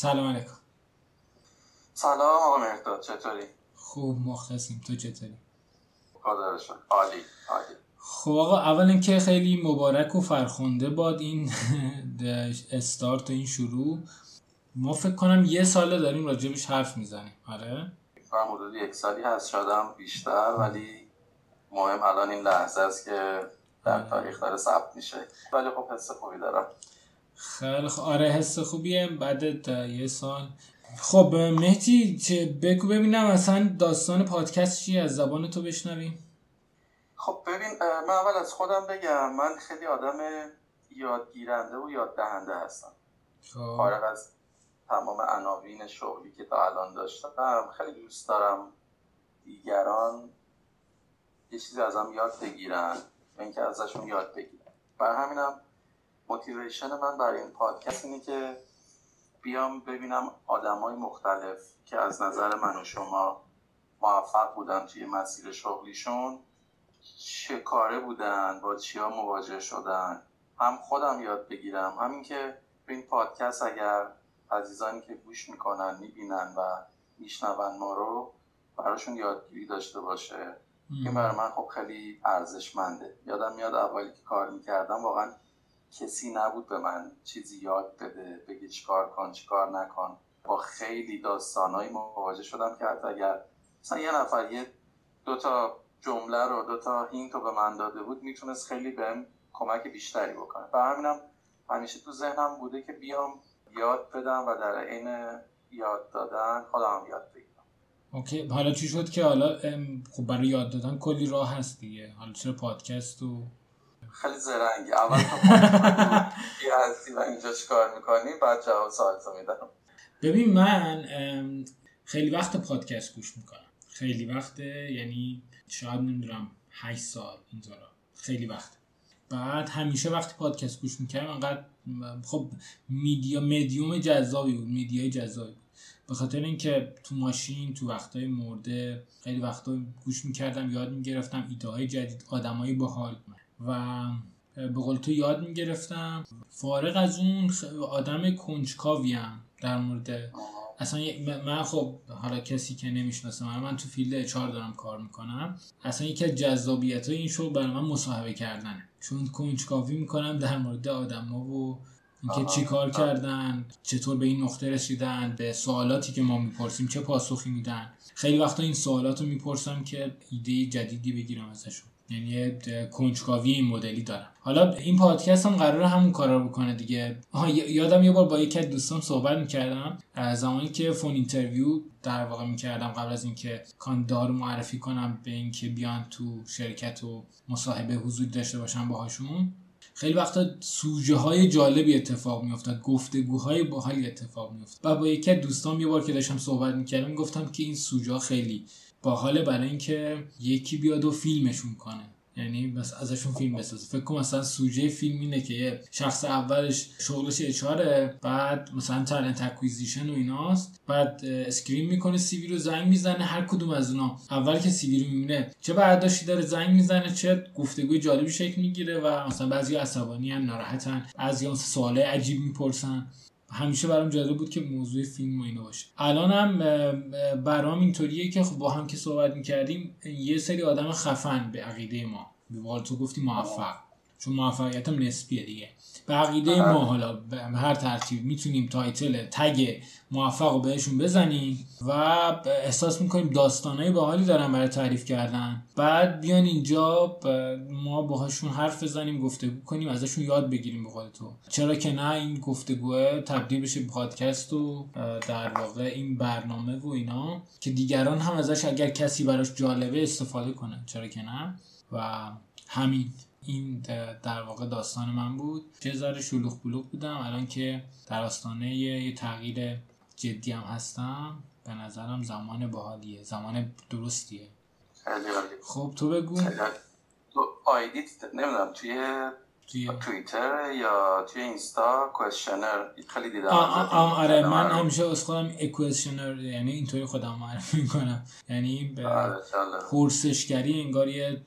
سلام علیکم. سلام آقا مهداد چطوری؟ خوب مخلصیم تو چطوری؟ خدا عالی عالی. خب آقا اول اینکه خیلی مبارک و فرخنده باد این استارت و این شروع. ما فکر کنم یه ساله داریم راجبش حرف می‌زنیم. آره؟ من حدود یک سالی هست شدم بیشتر ولی مهم الان این لحظه است که در آره. تاریخ داره ثبت میشه. ولی خب حس خوبی دارم. خیلی خب آره حس خوبیه. بعد یه سال خب مهدی چه بگو ببینم اصلا داستان پادکست چیه از زبان تو بشنویم خب ببین من اول از خودم بگم من خیلی آدم یادگیرنده و یاد دهنده هستم. خب. فارغ از تمام عناوین شغلی که تا الان داشتم خیلی دوست دارم دیگران یه چیزی ازم یاد بگیرن و اینکه ازشون یاد بگیرن. برای همینم موتیویشن من برای این پادکست اینه که بیام ببینم آدمای مختلف که از نظر من و شما موفق بودن توی مسیر شغلیشون چه کاره بودن با چیا مواجه شدن. هم خودم یاد بگیرم. همین که این پادکست اگر عزیزانی که گوش می‌کنن می‌بینن و میشنون ما رو براشون یادگیری داشته باشه. این برای من خب خیلی ارزشمنده. یادم میاد اولی که کار می‌کردم واقعا کسی نبود به من چیزی یاد بده بگی چیکار کن چیکار نکن. با خیلی داستانهایی مواجه شدم که حتی اگر مثلا یه نفر یه دو تا جمله رو دو تا هینت رو به من داده بود می‌تونست خیلی بهم کمک بیشتری بکنه. و همینم همیشه تو ذهنم بوده که بیام یاد بدم و در عین یاد دادن خودم یاد بگیرم. اوکی. حالا چی شد که حالا خب برای یاد دادن کلی راه هست دیگه. حالا چرا پادکست و خیلی زرنگی اول تو هستی و اینجا چیکار می‌کنی بعد جواب سوالتو میدم. ببین من خیلی وقت پادکست گوش می‌کنم. خیلی وقت یعنی شاید نمی‌دونم 8 سال اینطورا خیلی وقت. بعد همیشه وقتی پادکست گوش می‌کردم انقدر خب media medium جذابی بود media ی جذابی بود. به خاطر اینکه تو ماشین تو وقتای مرده خیلی وقتا گوش می‌کردم یاد می‌گرفتم ایده های جدید آدمایی باحال. و به قول تو یاد می‌گرفتم. فارغ از اون آدم کنجکاویم در مورد اصلا من خب حالا کسی که نمی‌شناسه من من تو field HR دارم کار می‌کنم. اصلا یکی از جذابیت های این شغل برای من مصاحبه کردنه. چون کنجکاوی می‌کنم در مورد آدم ها و اینکه چی کار کردن چطور به این نقطه رسیدن به سوالاتی که ما می‌پرسیم چه پاسخی میدن. خیلی وقتا این سوالات رو می‌پرسم که ایده جدیدی بگیرم ازشون. یعنی کنجکاوی این مدلی دارم. حالا این پادکست هم قراره همون کارا بکنه دیگه. آها یادم یه بار با یکی از دوستان صحبت می‌کردم زمانی که phone interview در واقع می‌کردم قبل از اینکه کاندید رو معرفی کنم به اینکه بیان تو شرکت و مصاحبه حضور داشته باشم باهاشون. خیلی وقتا سوژه های جالبی اتفاق میافتاد گفتگوهای باحالی اتفاق میافتاد. و با یکی از دوستان یه بار که داشتم صحبت می‌کردم گفتم که این سوژه خیلی باحاله برای اینکه یکی بیاد و فیلمشون کنه. یعنی بس ازشون فیلم بسازه. فکر کنم مثلا سوژه فیلم اینه که یه شخص اولش شغلش HR ه بعد مثلا talent acquisition و ایناست. بعد screen می‌کنه CV رو زنگ می‌زنه هر کدوم از اونا. اول که CV رو می‌بینه چه برداشتی داره زنگ می‌زنه چه گفتگوی جالبی شکل می‌گیره و مثلا بعضی عصبانی هم ناراحتن بعضی سوالای عجیب می‌پرسن. همیشه برام جالب بود که موضوع فیلم و اینا باشه. الان هم برام اینطوریه که خب با هم که صحبت می‌کردیم یه سری آدم خفن به عقیده ما. به تو گفتی موفق. چون موفقیت هم نسبیه دیگه. به عقیده ما حالا به هر ترتیب می‌تونیم title tag موفق رو بهشون بزنیم و احساس می‌کنیم داستانهای باحالی دارن برای تعریف کردن. بعد بیان اینجا ما باهاشون حرف بزنیم گفتگو کنیم ازشون یاد بگیریم به تو. چرا که نه این گفتگوه تبدیل بشه به پادکست و در واقع این برنامه و اینا که دیگران هم ازش اگر کسی براش جالبه استفاده کنه چرا که نه؟ و همین. این در واقع داستان من بود. چه ذره شلوغ بلوغ بودم. الان که در آستانه یه تغییر جدی هم هستم. به نظرم زمان باحالیه. زمان درستیه. خب تو بگو. تو آیدیت نمی‌دونم توی توییتر یا توی اینستا کوشنر خیلی دیدم. آره من همیشه از خودم اکوشنر یعنی اینطوری خودم معرفی می‌کنم. یعنی به آره، پرسشگری انگار یه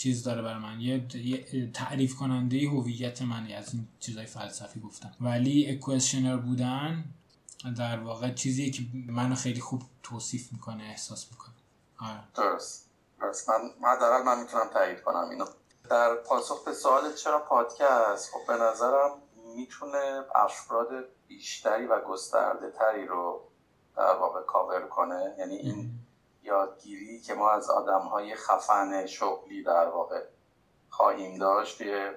چیز داره برای من. یه, تعریف کننده هویت من از این چیزای فلسفی گفتم. ولی اکوشنر بودن در واقع چیزیه که منو خیلی خوب توصیف می‌کنه احساس می‌کنه. آره. درست. درست. من حداقل من می‌تونم تایید کنم اینو. در پاسخ به سوال چرا پادکست خب به نظرم می‌تونه افراد بیشتری و گسترده تری رو در واقع کاور کنه. یعنی این یادگیری که ما از آدم های خفن شغلی در واقع خواهیم داشت توی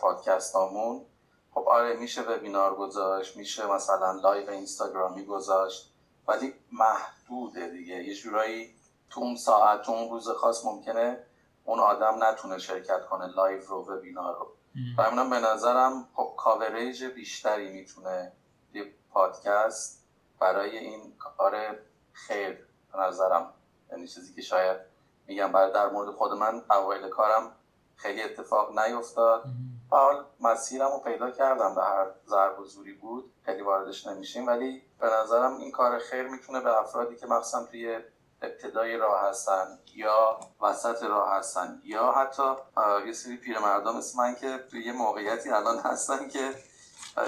پادکست همون خب آره میشه وبینار گذاشت میشه مثلا لایو اینستاگرامی گذاشت ولی محدوده دیگه. یه جورایی تو اون ساعت تو اون روز خاص ممکنه اون آدم نتونه شرکت کنه لایو رو وبینار رو. و به نظرم خب کاوریج بیشتری می‌تونه یه پادکست برای این کار خیر به نظرم یعنی چیزی که شاید میگم برای در مورد خود من اوایل کارم خیلی اتفاق نیفتاد. و حال مسیرم رو پیدا کردم به هر ضرب و زوری بود. خیلی واردش نمیشیم. ولی به نظرم این کار خیر می‌تونه به افرادی که مخصوصا توی ابتدای راه هستن یا وسط راه هستن یا حتی یه سری پیرمردم مثل من که توی یه موقعیتی الان هستن که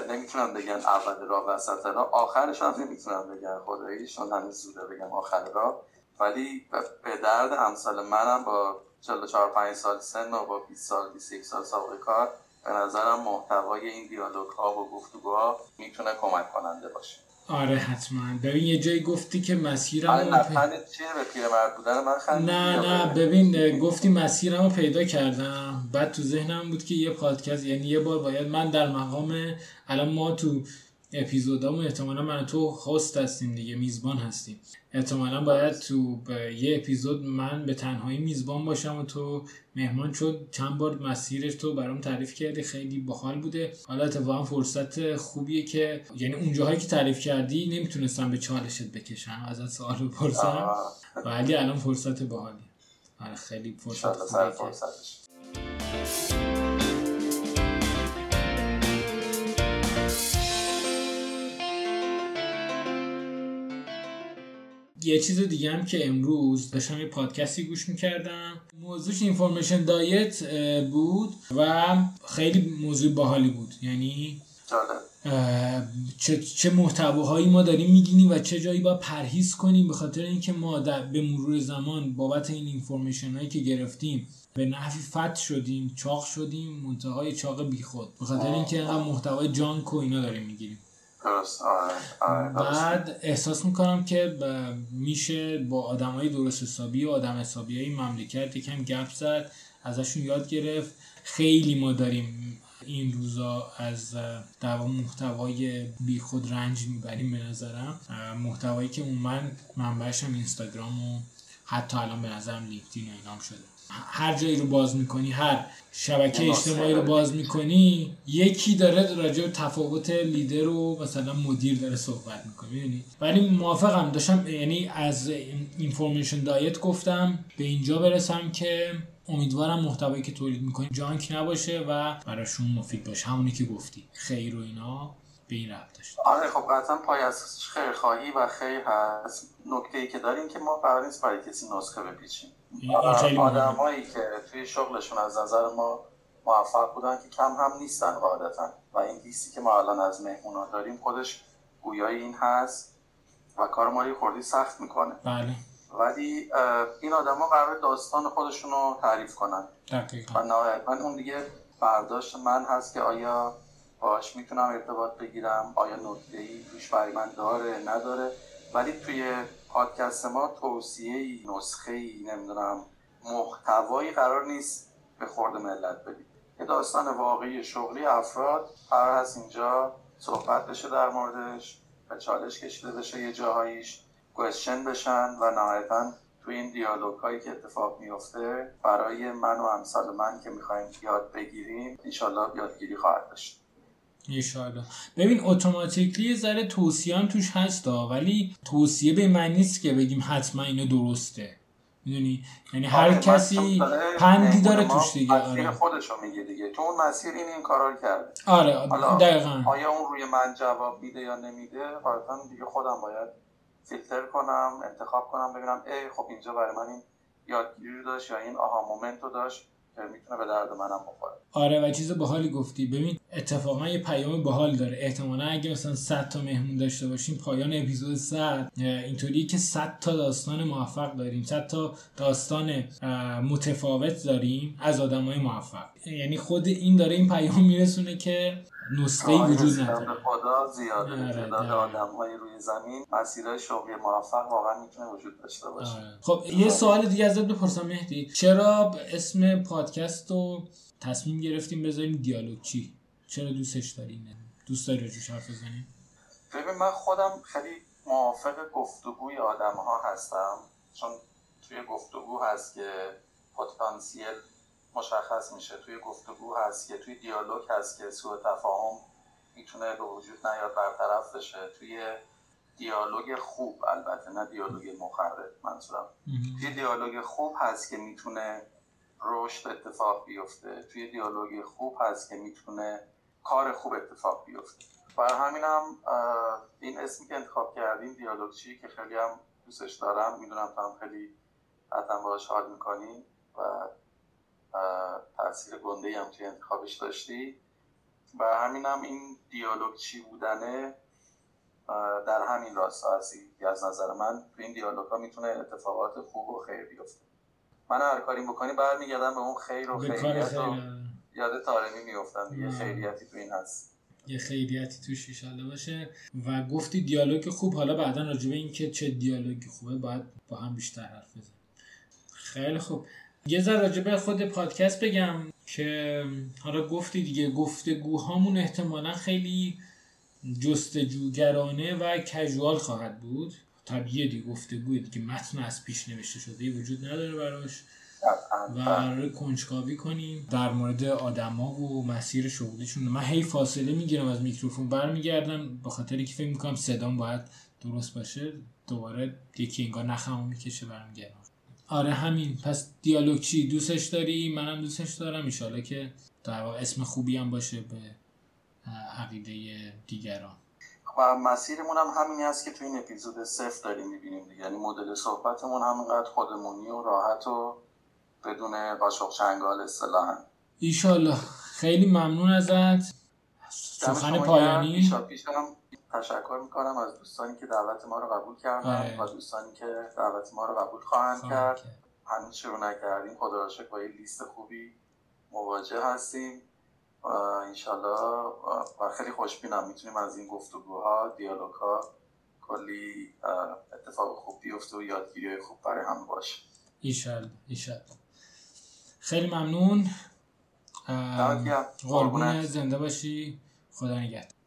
نمی‌تونم بگن اول راه وسط راه. آخرش هم نمی‌تونم بگن. خداییشون هنوز زوده بگم آخر راه. ولی به درد همسال منم با 44 5 سال سن و با 20 سال 21 سال سابقه کار به نظرم محتوای این دیالوگ ها و گفتگوها می‌تونه کمک کننده باشه. آره حتما. ببین یه جایی گفتی که مسیرم آره به پیرمرد بودن من نه نه ببین گفتی مسیرم رو پیدا کردم. بعد تو ذهنم بود که یه پادکست یعنی یه بار باید من در مقام الان ما تو اپیزودامون احتمالا من تو هست هستیم دیگه میزبان هستیم. احتمالا باید تو یه اپیزود من به تنهایی میزبان باشم و تو مهمان شد چند بار مسیرش تو برام تعریف کردی خیلی باحال بوده. حالا اتفاقا فرصت خوبیه که یعنی اونجاهایی که تعریف کردی نمی‌تونستم به چالشت بکشم. ازت سوال بپرسم. ولی الان فرصت باحالی. آره خیلی فرصت خوبیه یه چیز دیگه هم که امروز داشتم یه پادکستی گوش می‌کردم. موضوعش اینفورمیشن دایت بود و خیلی موضوع باحالی بود. یعنی چه, چه محتواهایی ما داریم میگینیم و چه جایی با پرهیز کنیم به خاطر اینکه ما به مرور زمان بابت این اینفورمیشن هایی که گرفتیم به نحوی فت شدیم چاق شدیم منتهای چاق بیخود. به خاطر اینکه اینقدر محتوای جانک و اینا داریم می‌گیریم. درست. آره. آره، بعد احساس می‌کنم که میشه با آدم های درست حسابی و آدم حسابی های مملکت یکم گپ زد ازشون یاد گرفت. خیلی ما داریم این روزا از در محتوای بی خود رنج می‌بریم به نظرم. محتوایی که اون من منبعش هم اینستاگرام و حتی الان به نظرم لینکدین و اینام شده. هر جایی رو باز می‌کنی هر شبکه اجتماعی رو باز می‌کنی یکی داره راجع به تفاوت لیدر و مثلا مدیر داره صحبت می‌کنه می‌دونی؟ ولی موافقم داشتم یعنی از اینفورمیشن دایت گفتم به اینجا برسم که امیدوارم محتوایی که تولید می‌کنی جانک نباشه و براشون مفید باشه. همونی که گفتی خیر و اینا به این رفت داشت. آره خب قطعا پای اساسش خیر خواهی و خیر هست. نکته ای که داریم که ما قرار نیست برای کسی نسخه بپیچیم. آدمایی که توی شغلشون از نظر ما موفق بودن که کم هم نیستن قاعدتا. و این دیستی که ما الان از مهمونا داریم خودش گویای این هست و کار ما خوردی سخت می‌کنه. بله. ولی این آدما قرار داستان خودشون رو تعریف کنن. دقیقا. و اون دیگه برداشت من هست که آیا باش می‌تونم ارتباط بگیرم؟ آیا نکته ای توش برای من داره نداره؟ ولی توی پادکست ما توصیه ای نسخه ای نمی‌دونم محتوایی قرار نیست به خورد ملت بدیم. یه داستان واقعی شغلی افراد قرار هست اینجا صحبت بشه در موردش و چالش کشیده بشه یه جاهاییش کوشن بشن و نهایتا توی این دیالوگ هایی که اتفاق میفته برای من و امثال من که می‌خوایم یاد بگیریم انشالله یادگیری خواهد داشت. ایشالا ببین اتوماتیکلی یه ذره توصیه هم توش هستا ولی توصیه به من نیست که بگیم حتما اینو درسته. می‌دونی؟ یعنی هر کسی پندی داره توش دیگه آره. خودشو میگه دیگه. تو اون مسیر این این کارا کرده. آره دقیقا. آیا اون روی من جواب میده یا نمیده؟ حتما دیگه خودم باید فیلتر کنم انتخاب کنم ببینم ای خب اینجا برای من این یادگیری داشت یا این آها مومنت رو داشت. می‌تونه به درد منم بخوره. آره و چیز باحالی گفتی. ببین اتفاقا یه پیام باحال داره. احتمالا اگه مثلا 100 تا مهمون داشته باشیم پایان اپیزود 100 اینطوری که 100 تا داستان موفق داریم. 100 تا داستان متفاوت داریم از آدمای موفق. یعنی خود این داره این پیام میرسونه که نسخه ای وجود نداره. خدا زیاده. آره تعداد آدم های روی زمین مسیرهای شغلی موفق واقعا می‌تونه وجود داشته باشه. آره. خب یه سوال دیگه ازت بپرسم مهدی. چرا اسم پادکست رو تصمیم گرفتیم بذاریم دیالوگ چی؟ چرا دوستش داری دوست داری روش حرف بزنیم ببین من خودم خیلی موافق گفتگوی آدم ها هستم. چون توی گفتگو هست که پتانسیل مشخص میشه. توی گفتگو هست که توی دیالوگ هست که سوء تفاهم می‌تونه به وجود نیاد برطرف بشه. توی دیالوگ خوب البته نه دیالوگ مخرب منظورم. توی دیالوگ خوب هست که می‌تونه رشد اتفاق بیفته. توی دیالوگ خوب هست که می‌تونه کار خوب اتفاق بیفته. برای همینم این اسمی که انتخاب کردیم دیالوگچی که خیلی هم دوستش دارم. می‌دونم تو هم خیلی حتما باش حال می‌کنیم و تاثیر گنده هم توی انتخابش داشتی. و همینم این دیالوگ چی بودنه در همین راستا هستی از نظر من تو این دیالوگ ها می‌تونه اتفاقات خوب و خیر بیفته. من هر کاری بکنی برمیگردم به اون خیر و خیریت و یاد تارمی میفتم یه خیریتی تو این هست. یه خیریتی توش ایشالله باشه. و گفتی دیالوگ خوب حالا بعدا راجبه این که چه دیالوگی خوبه باید با هم بیشتر حرف بزنیم. خیلی خوب. یه ذره راجبه خود پادکست بگم که حالا گفتی دیگه گفتگوهامون احتمالا خیلی جستجوگرانه و کژوال خواهد بود. طبیعه دیگه گفتگوی دیگه متن از پیش نوشته شده وجود نداره براش. و قرار کنجکاوی کنیم. در مورد آدما و مسیر شغلیشون. من هی فاصله می‌گیرم از میکروفون برمیگردم به خاطر که فکر می‌کنم صدام باید درست باشه. دوباره یکی انگار نخمو می‌کشه برمیگردم. آره همین. پس دیالوگ چی؟ دوستش داری؟ منم دوستش دارم. ایشالا که در واقع اسم خوبی هم باشه به عقیده دیگران. و مسیرمون هم همینی هست که تو این اپیزود صفر داریم می‌بینیم دیگه. یعنی مدل صحبتمون همونقدر خودمونی و راحت و بدون قاشق چنگال اصطلاحا. ایشالله خیلی ممنون ازت. سخن پایانی. تشکر می‌کنم از دوستانی که دعوت ما رو قبول کردن و دوستانی که دعوت ما رو قبول خواهند کرد. هنوز شروع نکردیم. خدا را با یه لیست خوبی مواجه هستیم. انشالله و خیلی خوشبینم می‌تونیم از این گفتگوها دیالوگ ها کلی اتفاق خوب بیفته و یادگیری خوب برای هم باشه. ایشالله ایشالله خیلی ممنون. قربون زنده باشی. خدا نگهدار.